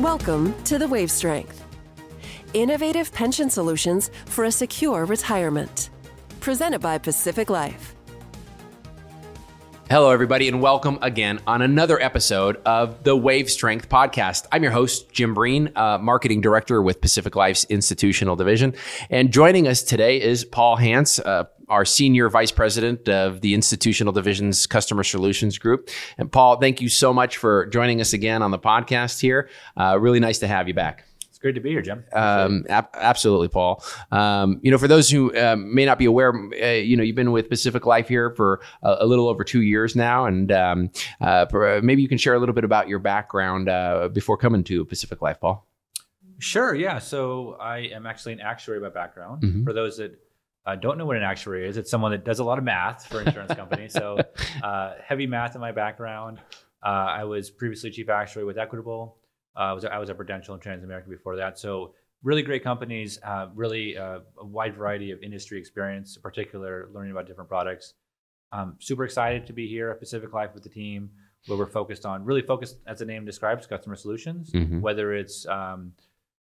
Welcome to the Wave Strength. Innovative pension solutions for a secure retirement. Presented by Pacific Life. Hello, everybody, and welcome again on another episode of the Wave Strength Podcast. I'm your host, Jim Breen, uh, Marketing Director with Pacific Life's Institutional Division. And joining us today is Paul Hance, uh, our Senior Vice President of the Institutional Division's Customer Solutions Group. And Paul, thank you so much for joining us again on the podcast here. Uh, really nice to have you back. It's great to be here, Jim. Um, ab- absolutely, Paul. Um, you know, for those who um, may not be aware, uh, you know, you've been with Pacific Life here for a, a little over two years now, and um, uh, maybe you can share a little bit about your background uh, before coming to Pacific Life, Paul. Sure. Yeah. So I am actually an actuary by background. Mhm. For those that uh, don't know what an actuary is, it's someone that does a lot of math for insurance companies. So uh, heavy math in my background. Uh, I was previously chief actuary with Equitable. Uh, I was I was at Prudential and Transamerica before that. So really great companies. Uh, really uh, a wide variety of industry experience, in particular learning about different products. Um, super excited to be here at Pacific Life with the team, where we're focused on really focused, as the name describes, customer solutions. Mhm. Whether it's um,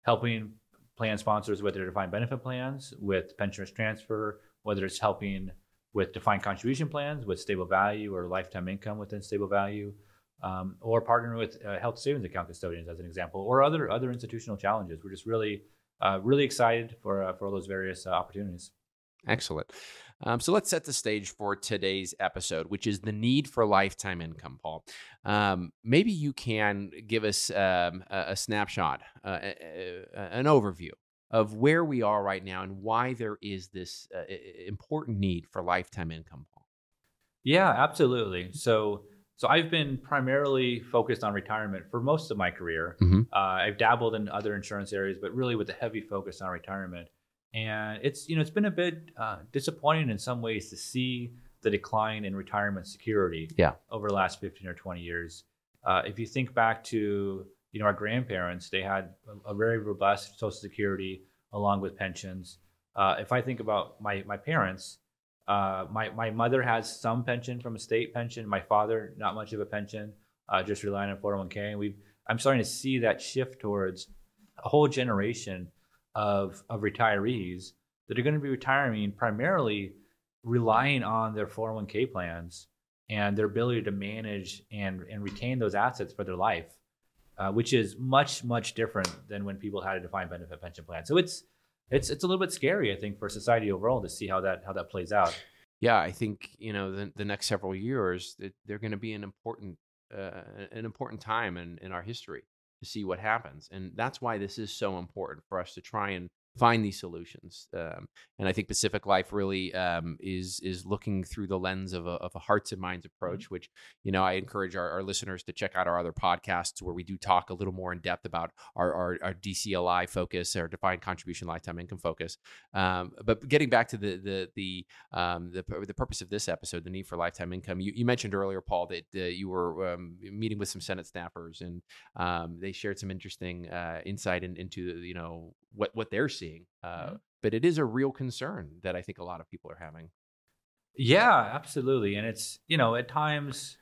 helping plan sponsors with their defined benefit plans, with pension risk transfer, whether it's helping with defined contribution plans with stable value or lifetime income within stable value, um, or partnering with uh, health savings account custodians as an example, or other other institutional challenges. We're just really uh, really excited for uh, for all those various uh, opportunities. Excellent. Um, so let's set the stage for today's episode, which is the need for lifetime income, Paul. Um, maybe you can give us um, a, a snapshot, uh, a- a- an overview of where we are right now and why there is this uh, important need for lifetime income, Paul. Yeah, absolutely. So so I've been primarily focused on retirement for most of my career. Mhm. Uh, I've dabbled in other insurance areas, but really with a heavy focus on retirement. And it's you know it's been a bit uh, disappointing in some ways to see the decline in retirement security Yeah. over the last 15 or 20 years. Uh, if you think back to you know our grandparents, they had a, a very robust Social Security along with pensions. Uh, if I think about my my parents, uh, my my mother has some pension from a state pension. My father, not much of a pension, uh, just relying on 401k. And we, I'm starting to see that shift towards a whole generation of of retirees that are going to be retiring primarily relying on their 401k plans and their ability to manage and and retain those assets for their life, uh, which is much much different than when people had a defined benefit pension plan. So it's it's it's a little bit scary, I think, for society overall to see how that how that plays out. Yeah, I think you know the, the next several years that they're going to be an important uh, an important time in, in our history to see what happens, and that's why this is so important for us to try and find these solutions. Um, and I think Pacific Life really um, is is looking through the lens of a, of a hearts and minds approach, which you know I encourage our, our listeners to check out our other podcasts where we do talk a little more in depth about our our, our DCLI focus, our defined contribution lifetime income focus. Um, but getting back to the the the um, the, the purpose of this episode, the need for lifetime income. You, you mentioned earlier, Paul, that uh, you were um, meeting with some Senate staffers, and um, they shared some interesting uh, insight in, into you know what what they're seeing. Uh, Mhm. But it is a real concern that I think a lot of people are having. Yeah, absolutely. And it's, you know, at times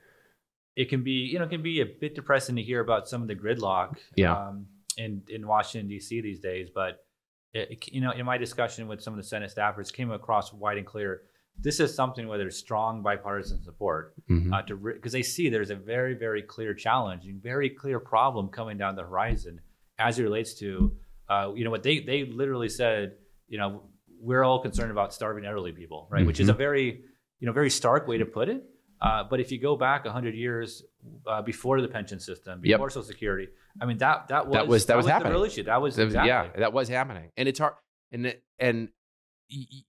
it can be, you know, it can be a bit depressing to hear about some of the gridlock Yeah. um, in, in Washington, D.C. these days. But, it, you know, in my discussion with some of the Senate staffers, came across wide and clear. This is something where there's strong bipartisan support Mhm. uh, to because they see there's a very very clear challenge and very clear problem coming down the horizon as it relates to uh, you know what they they literally said you know we're all concerned about starving elderly people right which is a very you know very stark way to put it uh, but if you go back 100 years uh, before the pension system Yep. before social security i mean that that was That was- that was the happening. real issue that was That was- exactly Yeah, that was happening, and it's hard, and it- and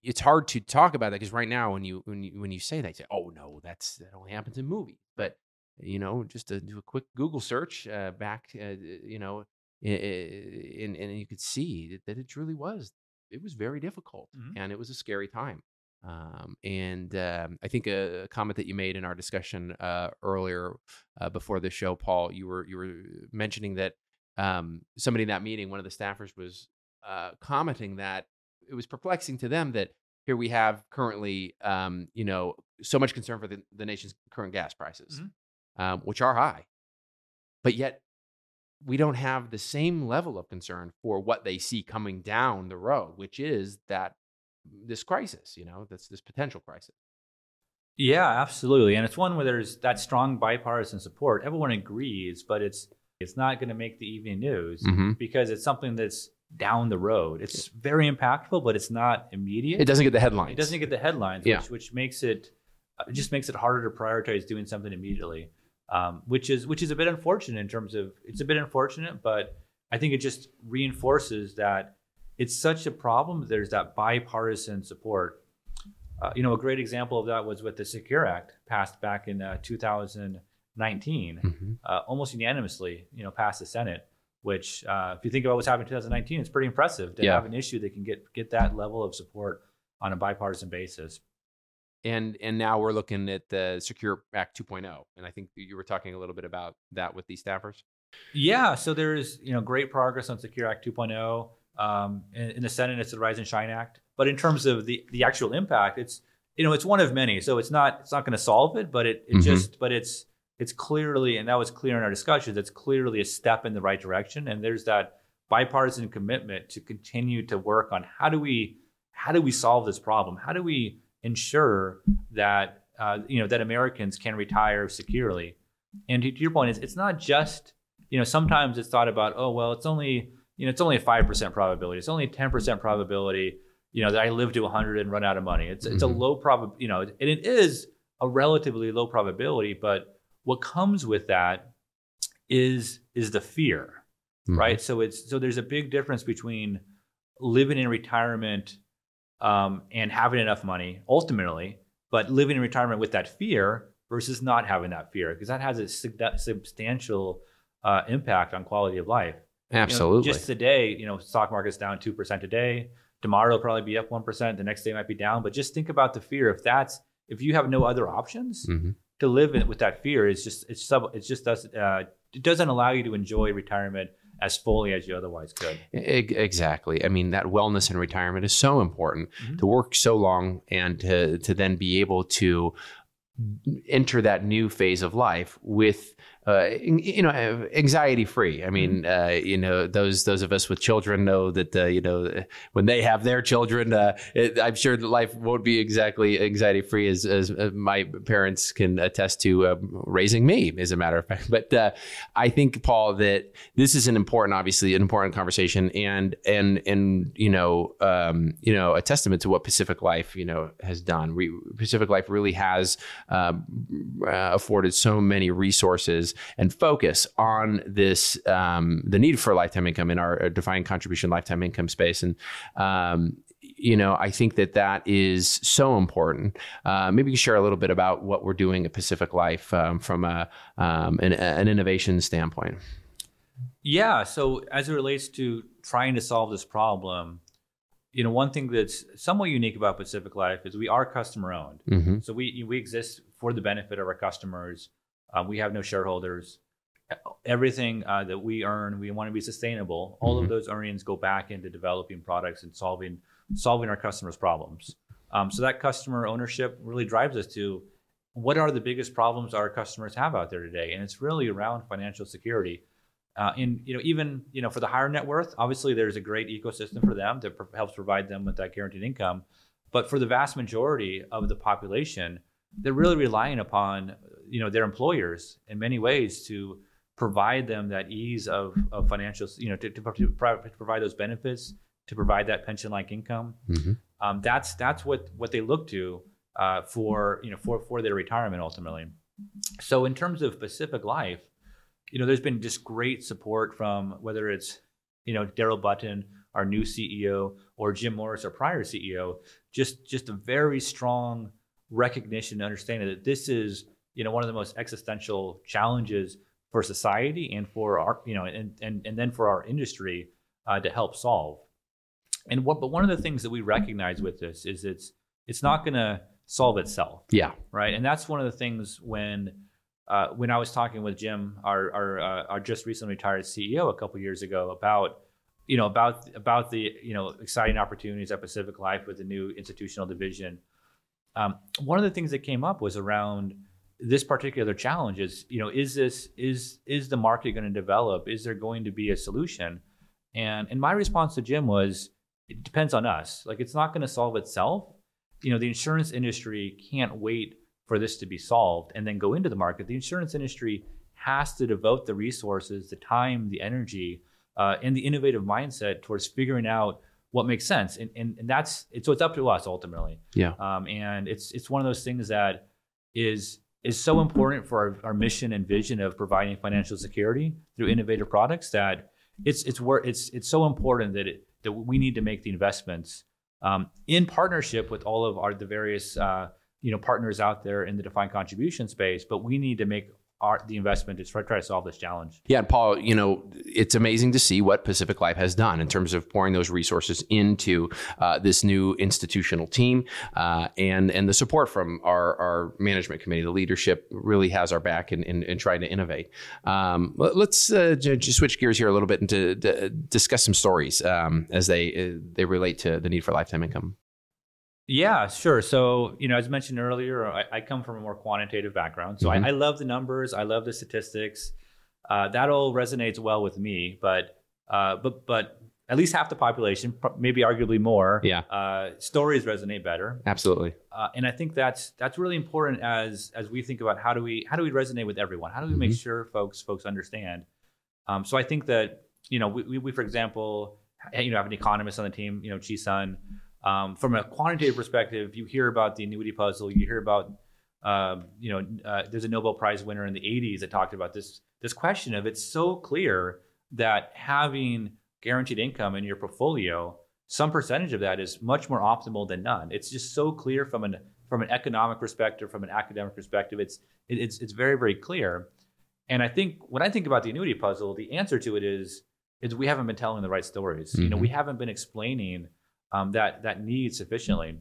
it's hard to talk about that because right now, when you when you when you say that, you say, "Oh no, that's that only happens in movies." But you know, just to do a quick Google search uh, back, uh, you know, and and you could see that, it truly was. It was very difficult, Mhm. and it was a scary time. Um, and um, I think a, a comment that you made in our discussion uh, earlier uh, before the show, Paul, you were you were mentioning that um, somebody in that meeting, one of the staffers was uh, commenting that it was perplexing to them that here we have currently, um, you know, so much concern for the, the nation's current gas prices, um, which are high, but yet we don't have the same level of concern for what they see coming down the road, which is that this crisis, you know, that's this potential crisis. Yeah, absolutely. And it's one where there's that strong bipartisan support. Everyone agrees, but it's it's not going to make the evening news Mm-hmm. because it's something that's down the road. It's very impactful, but it's not immediate. It doesn't get the headlines. It doesn't get the headlines, Yeah. which, which makes it uh, it just makes it harder to prioritize doing something immediately, um, which is which is a bit unfortunate in terms of it's a bit unfortunate, but I think it just reinforces that it's such a problem. There's that bipartisan support. Uh, you know, a great example of that was with the Secure Act passed back in uh, 2019, Mhm. uh, almost unanimously, you know, passed the Senate. Which, uh, if you think about what's happened in 2019, it's pretty impressive to Yeah. have an issue that can get get that level of support on a bipartisan basis. And and now we're looking at the Secure Act 2.0, and I think you were talking a little bit about that with these staffers. Yeah, so there's you know great progress on Secure Act 2.0. Um, in, in the Senate, it's the Rise and Shine Act. But in terms of the the actual impact, it's you know it's one of many. So it's not it's not going to solve it, but it, it Mhm. just but it's it's clearly and that was clear in our discussions. It's clearly a step in the right direction, and there's that bipartisan commitment to continue to work on how do we how do we solve this problem? How do we ensure that uh, you know that Americans can retire securely? And to, to your point, is it's not just you know sometimes it's thought about oh well it's only you know it's only a five percent probability it's only a ten percent probability you know that I live to 100 and run out of money it's it's a Mhm. low prob you know and it is a relatively low probability but what comes with that is is the fear Mhm. right so it's so there's a big difference between living in retirement um, and having enough money ultimately but living in retirement with that fear versus not having that fear because that has a sig- substantial uh, impact on quality of life. You know, Absolutely. just today you know stock market's down 2% today. Tomorrow it'll probably be up 1% the next day might be down. But just think about the fear. If that's if you have no other options Mhm. to live in, with that fear is just it's sub it just does uh, it doesn't allow you to enjoy retirement as fully as you otherwise could. Exactly. I mean, that wellness and retirement is so important Mhm. to work so long and to, to then be able to enter that new phase of life with, uh, you know, anxiety free. I mean, uh, you know, those those of us with children know that, uh, you know, when they have their children, uh, it, I'm sure that life won't be exactly anxiety free as, as uh, my parents can attest to uh, raising me, as a matter of fact. But uh, I think, Paul, that this is an important, obviously, an important conversation, and and and you know, um, you know, a testament to what Pacific Life, you know, has done. We, Pacific Life really has um, uh, afforded so many resources and focus on this, um, the need for lifetime income in our uh, defined contribution lifetime income space, and um, you know, I think that that is so important. Uh, maybe you share a little bit about what we're doing at Pacific Life um, from a, um, an, an innovation standpoint. Yeah. So as it relates to trying to solve this problem, you know, one thing that's somewhat unique about Pacific Life is we are customer owned. Mm-hmm. So we we exist for the benefit of our customers. Uh, we have no shareholders. Everything uh, that we earn, we want to be sustainable. All Mhm. of those earnings go back into developing products and solving solving our customers' problems. Um, so that customer ownership really drives us to what are the biggest problems our customers have out there today, and it's really around financial security. Uh, and you know, even you know, for the higher net worth, obviously there's a great ecosystem for them that pro- helps provide them with that guaranteed income. But for the vast majority of the population, they're really relying upon you know their employers in many ways to provide them that ease of, of financial you know to, to, to provide those benefits to provide that pension like income Mm-hmm. um, that's that's what what they look to uh, for you know for for their retirement ultimately so in terms of pacific life you know there's been just great support from whether it's you know Darryl Button our new ceo or jim morris our prior ceo just just a very strong recognition and understanding that this is you know one of the most existential challenges for society and for our you know and and, and then for our industry uh, to help solve. And what but one of the things that we recognize with this is it's it's not going to solve itself. Yeah. right? And that's one of the things when uh, when i was talking with jim our our, uh, our just recently retired ceo a couple years ago about you know about about the you know exciting opportunities at pacific life with the new institutional division um, one of the things that came up was around this particular challenge is, you know, is this is is the market going to develop? Is there going to be a solution? And and my response to Jim was, it depends on us. Like it's not going to solve itself. You know, the insurance industry can't wait for this to be solved and then go into the market. The insurance industry has to devote the resources, the time, the energy, uh, and the innovative mindset towards figuring out what makes sense. And, and, and that's so it's up to us ultimately. Yeah. Um, and it's it's one of those things that is is so important for our, our mission and vision of providing financial security through innovative products that it's it's where it's it's so important that it, that we need to make the investments um, in partnership with all of our the various uh, you know partners out there in the defined contribution space. But we need to make our, the investment to try, to solve this challenge. Yeah, and Paul, you know, it's amazing to see what Pacific Life has done in terms of pouring those resources into uh, this new institutional team, uh, and and the support from our, our management committee, the leadership really has our back in, in, in trying to innovate. Um, let's uh, just switch gears here a little bit and to, to discuss some stories um, as they uh, they relate to the need for lifetime income. Yeah, sure. So, you know, as mentioned earlier, I, I come from a more quantitative background. So mm-hmm. I, I, love the numbers. I love the statistics. Uh, that all resonates well with me. But, uh, but, but at least half the population, maybe arguably more, yeah. Uh, stories resonate better. Absolutely. Uh, and I think that's that's really important as as we think about how do we how do we resonate with everyone? How do we mm-hmm. make sure folks folks understand? Um, so I think that you know we, we, we for example you know have an economist on the team, you know Chi Sun um, from a quantitative perspective, you hear about the annuity puzzle. You hear about, um, you know, uh, there's a Nobel Prize winner in the 80s that talked about this this question of it's so clear that having guaranteed income in your portfolio, some percentage of that is much more optimal than none. It's just so clear from an from an economic perspective, from an academic perspective. It's it, it's it's very very clear. And I think when I think about the annuity puzzle, the answer to it is is we haven't been telling the right stories. Mm-hmm. You know, we mm-hmm. haven't been explaining um, that that need sufficiently.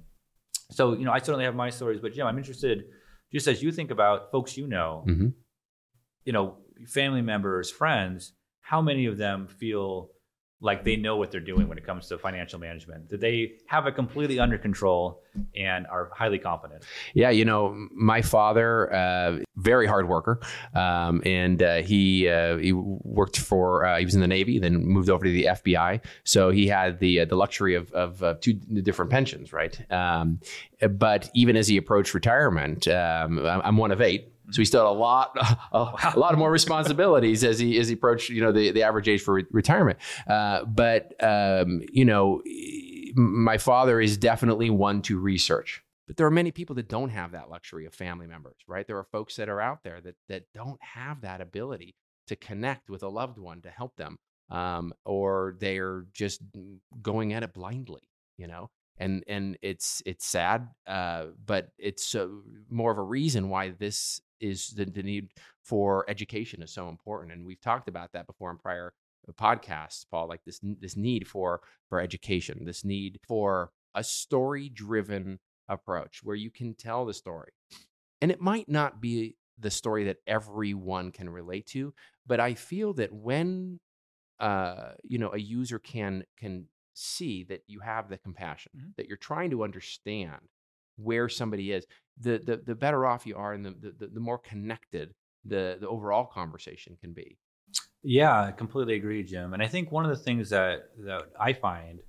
So you know, I certainly have my stories, but Jim, I'm interested just as you think about folks you know, mm-hmm. you know, family members, friends. How many of them feel like they know what they're doing when it comes to financial management that they have it completely under control and are highly confident. Yeah you know my father uh, very hard worker um, and uh, he uh, he worked for uh, he was in the navy then moved over to the fbi so he had the uh, the luxury of, of two different pensions right? Um, but even as he approached retirement um, i'm one of eight so he still had a lot, a, a lot more responsibilities as he as he approached, you know, the, the average age for re- retirement. Uh, but um, you know, my father is definitely one to research. But there are many people that don't have that luxury of family members, right? There are folks that are out there that that don't have that ability to connect with a loved one to help them, um, or they're just going at it blindly, you know and and it's it's sad uh, but it's uh, more of a reason why this is the, the need for education is so important and we've talked about that before in prior uh, podcasts paul like this this need for for education this need for a story driven approach where you can tell the story and it might not be the story that everyone can relate to but i feel that when uh you know a user can can see that you have the compassion mm-hmm. that you're trying to understand where somebody is the the, the better off you are and the, the, the more connected the the overall conversation can be. Yeah i completely agree jim and i think one of the things that that i find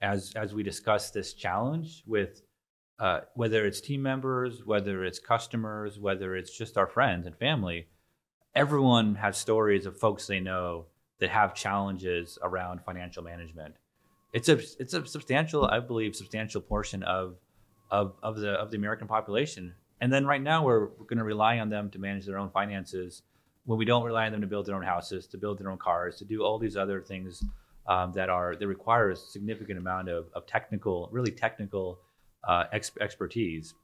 as as we discuss this challenge with uh, whether it's team members whether it's customers whether it's just our friends and family everyone has stories of folks they know that have challenges around financial management. It's a it's a substantial i believe substantial portion of of, of the of the American population. And then right now we're, we're going to rely on them to manage their own finances when we don't rely on them to build their own houses, to build their own cars, to do all these other things um, that are that require a significant amount of, of technical, really technical uh, ex- expertise.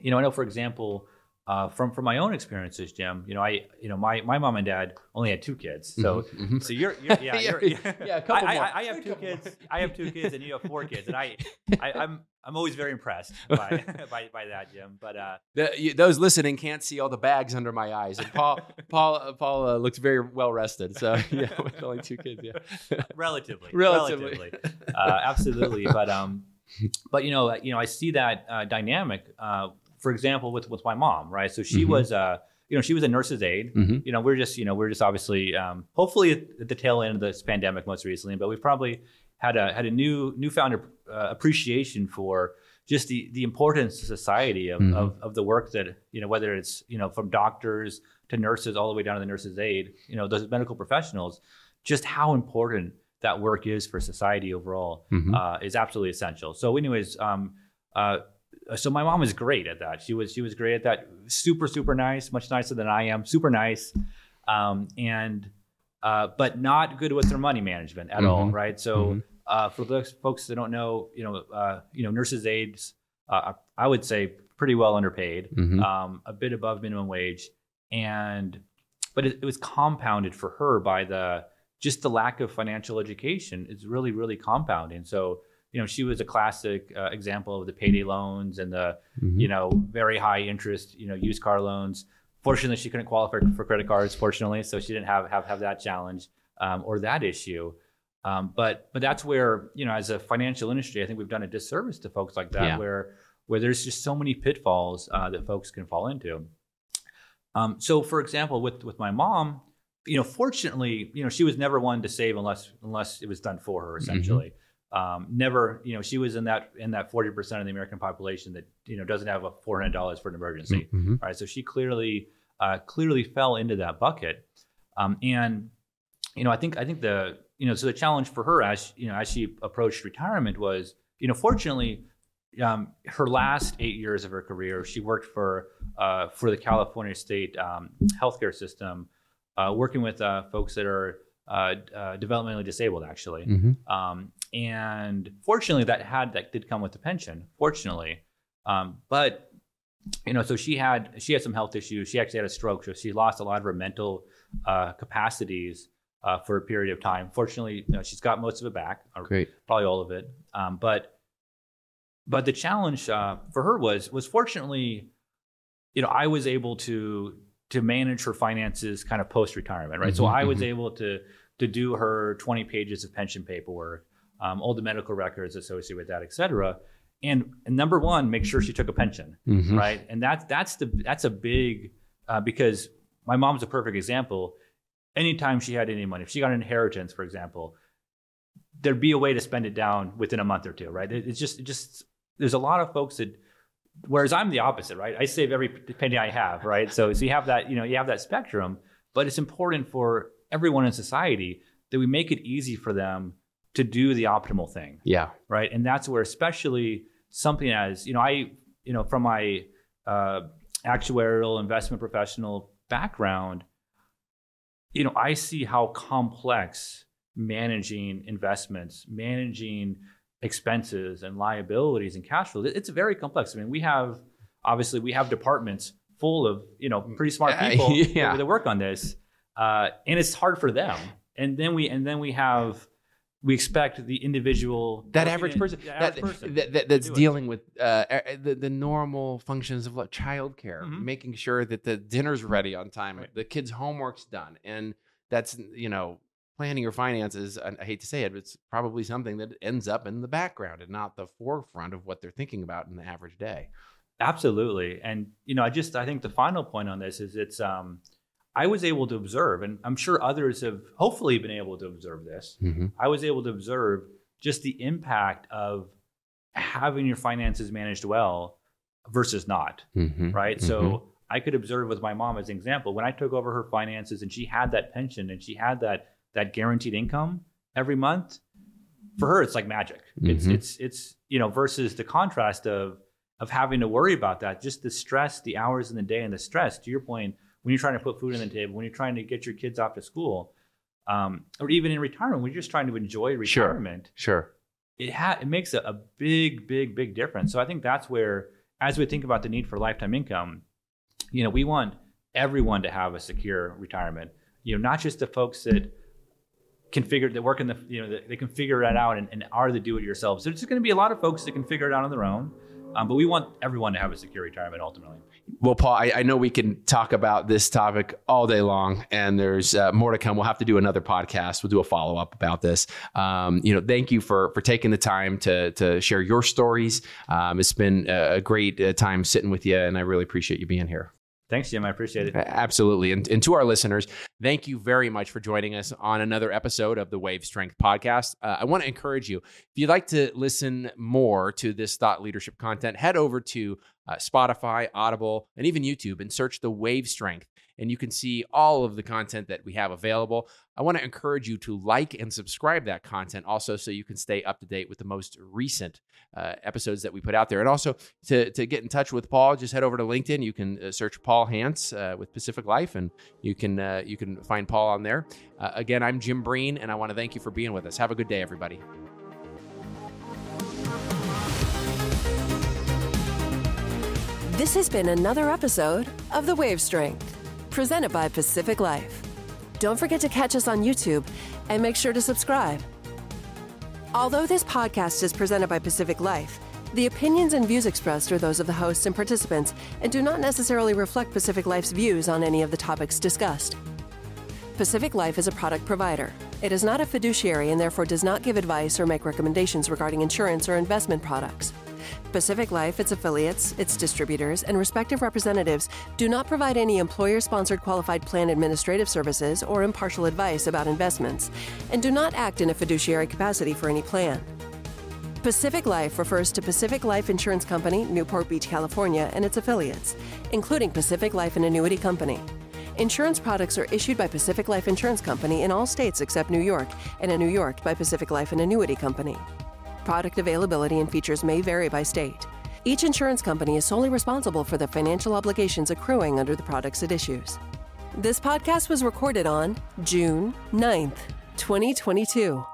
You know, I know, for example, uh, from from my own experiences, Jim. You know, I you know my my mom and dad only had two kids, so mm-hmm. mm-hmm. so you're, you're yeah you're, yeah a couple I, more. I, I have two kids. More. I have two kids, and you have four kids, and I, I I'm I'm always very impressed by by, by that, Jim. But uh, the, you, those listening can't see all the bags under my eyes, and Paul Paul uh, Paul uh, looks very well rested. So yeah, with only two kids, yeah, relatively, relatively, relatively. Uh, absolutely. But um, but you know, you know, I see that uh, dynamic uh, for example, with with my mom, right? So she Mhm. was uh, you know, she was a nurse's aide. Mhm. You know, we're just, you know, we're just obviously, um, hopefully at the tail end of this pandemic most recently, but we've probably had a had a new newfound uh, appreciation for just the the importance to society of, Mhm. of of the work that you know, whether it's you know from doctors to nurses all the way down to the nurses aide, you know, those medical professionals, just how important that work is for society overall Mhm. uh, is absolutely essential. So, anyways, um, uh, so my mom was great at that. She was she was great at that. Super super nice, much nicer than I am. Super nice, um, and uh, but not good with their money management at all. Mhm. Right. So Mhm. uh, for those folks that don't know, you know, uh, you know, nurses aides, uh, I would say pretty well underpaid, Mhm. um, a bit above minimum wage, and but it, it was compounded for her by the just the lack of financial education It's really really compounding. So you know she was a classic uh, example of the payday loans and the Mhm. you know very high interest you know used car loans. Fortunately, she couldn't qualify for credit cards. Fortunately, so she didn't have have, have that challenge um, or that issue. Um, but but that's where you know as a financial industry, I think we've done a disservice to folks like that, Yeah. where where there's just so many pitfalls uh, that folks can fall into. Um, so, for example, with with my mom, you know, fortunately, you know, she was never one to save unless unless it was done for her. Essentially, um, never, you know, she was in that in that forty percent of the American population that you know doesn't have a four hundred dollars for an emergency. Mhm. Right, so she clearly uh, clearly fell into that bucket, um, and you know, I think I think the you know, so the challenge for her as you know as she approached retirement was, you know, fortunately, um, her last eight years of her career, she worked for uh, for the California state um, healthcare system, uh, working with uh, folks that are uh, uh, developmentally disabled, actually. Mhm. Um, and fortunately, that had that did come with the pension. Fortunately, um, but you know, so she had she had some health issues. She actually had a stroke, so she lost a lot of her mental uh, capacities uh, for a period of time. Fortunately, you know, she's got most of it back, Great. probably all of it. Um, but but the challenge uh, for her was was fortunately, you know, I was able to to manage her finances kind of post retirement, right? so Mhm, I was mhm. able to to do her 20 pages of pension paperwork, um, all the medical records associated with that, et cetera. And, and number one, make sure she took a pension, Mhm. right? And that's that's the that's a big uh, because my mom's a perfect example. Anytime she had any money, if she got an inheritance, for example, there'd be a way to spend it down within a month or two, right? It, it's just it just there's a lot of folks that whereas I'm the opposite, right? I save every penny I have, right? So so you have that, you know, you have that spectrum, but it's important for everyone in society that we make it easy for them to do the optimal thing Yeah. right? And that's where, especially something as you know, I you know from my uh, actuarial investment professional background, you know, I see how complex managing investments, managing expenses and liabilities and cash flow. It's very complex. I mean, we have obviously we have departments full of you know pretty smart people yeah. that work on this, uh, and it's hard for them. And then we and then we have we expect the individual that average in- person, the that, person that, that- that's do it. dealing with uh, the, the normal functions of like childcare, Mhm. making sure that the dinner's ready on time, Right. the kids' homework's done, and that's you know planning your finances. I I hate to say it, but it's probably something that ends up in the background and not the forefront of what they're thinking about in the average day. Absolutely. And you know, I just I think the final point on this is it's um I was able to observe and I'm sure others have hopefully been able to observe this. Mm-hmm. I was able to observe just the impact of having your finances managed well versus not, Mm-hmm. right? So I could observe with my mom as an example when I took over her finances and she had that pension and she had that that guaranteed income every month. For her, it's like magic. It's Mhm. it's it's you know versus the contrast of of having to worry about that, just the stress, the hours in the day, and the stress. To your point, when you're trying to put food on the table, when you're trying to get your kids off to school, um, or even in retirement, when you're just trying to enjoy retirement, Sure. it ha- it makes a, a big, big, big difference. So I think that's where, as we think about the need for lifetime income, you know, we want everyone to have a secure retirement. You know, not just the folks that can figure that work in the you know that they can figure it out and, and are the do-it-yourselves. There's going to be a lot of folks that can figure it out on their own, Um, but we want everyone to have a secure retirement ultimately. Well, Paul, I, I, know we can talk about this topic all day long, and there's uh, more to come. We'll have to do another podcast. We'll do a follow up about this. Um, you know, thank you for for taking the time to to share your stories. Um, it's been a great uh, time sitting with you, and I really appreciate you being here. Thanks, Jim. I appreciate it. Absolutely. And, and to our listeners, thank you very much for joining us on another episode of the Wave Strength podcast. Uh, I want to encourage you, if you'd like to listen more to this thought leadership content, head over to uh, Spotify, Audible, and even YouTube and search the Wave Strength and you can see all of the content that we have available. I want to encourage you to like and subscribe that content also so you can stay up to date with the most recent uh, episodes that we put out there. And also to, to get in touch with Paul, just head over to LinkedIn. You can uh, search Paul Hance uh, with Pacific Life and you can uh, you can find Paul on there. Uh, again, I'm Jim Breen and I want to thank you for being with us. Have a good day, everybody. This has been another episode of The Wave Strength presented by Pacific Life. Don't forget to catch us on YouTube and make sure to subscribe. Although this podcast is presented by Pacific Life, the opinions and views expressed are those of the hosts and participants and do not necessarily reflect Pacific Life's views on any of the topics discussed. Pacific Life is a product provider. It is not a fiduciary and therefore does not give advice or make recommendations regarding insurance or investment products. Pacific Life, its affiliates, its distributors, and respective representatives do not provide any employer sponsored qualified plan administrative services or impartial advice about investments, and do not act in a fiduciary capacity for any plan. Pacific Life refers to Pacific Life Insurance Company, Newport Beach, California, and its affiliates, including Pacific Life and Annuity Company. Insurance products are issued by Pacific Life Insurance Company in all states except New York, and in New York by Pacific Life and Annuity Company. Product availability and features may vary by state. Each insurance company is solely responsible for the financial obligations accruing under the products it issues. This podcast was recorded on June 9th, 2022.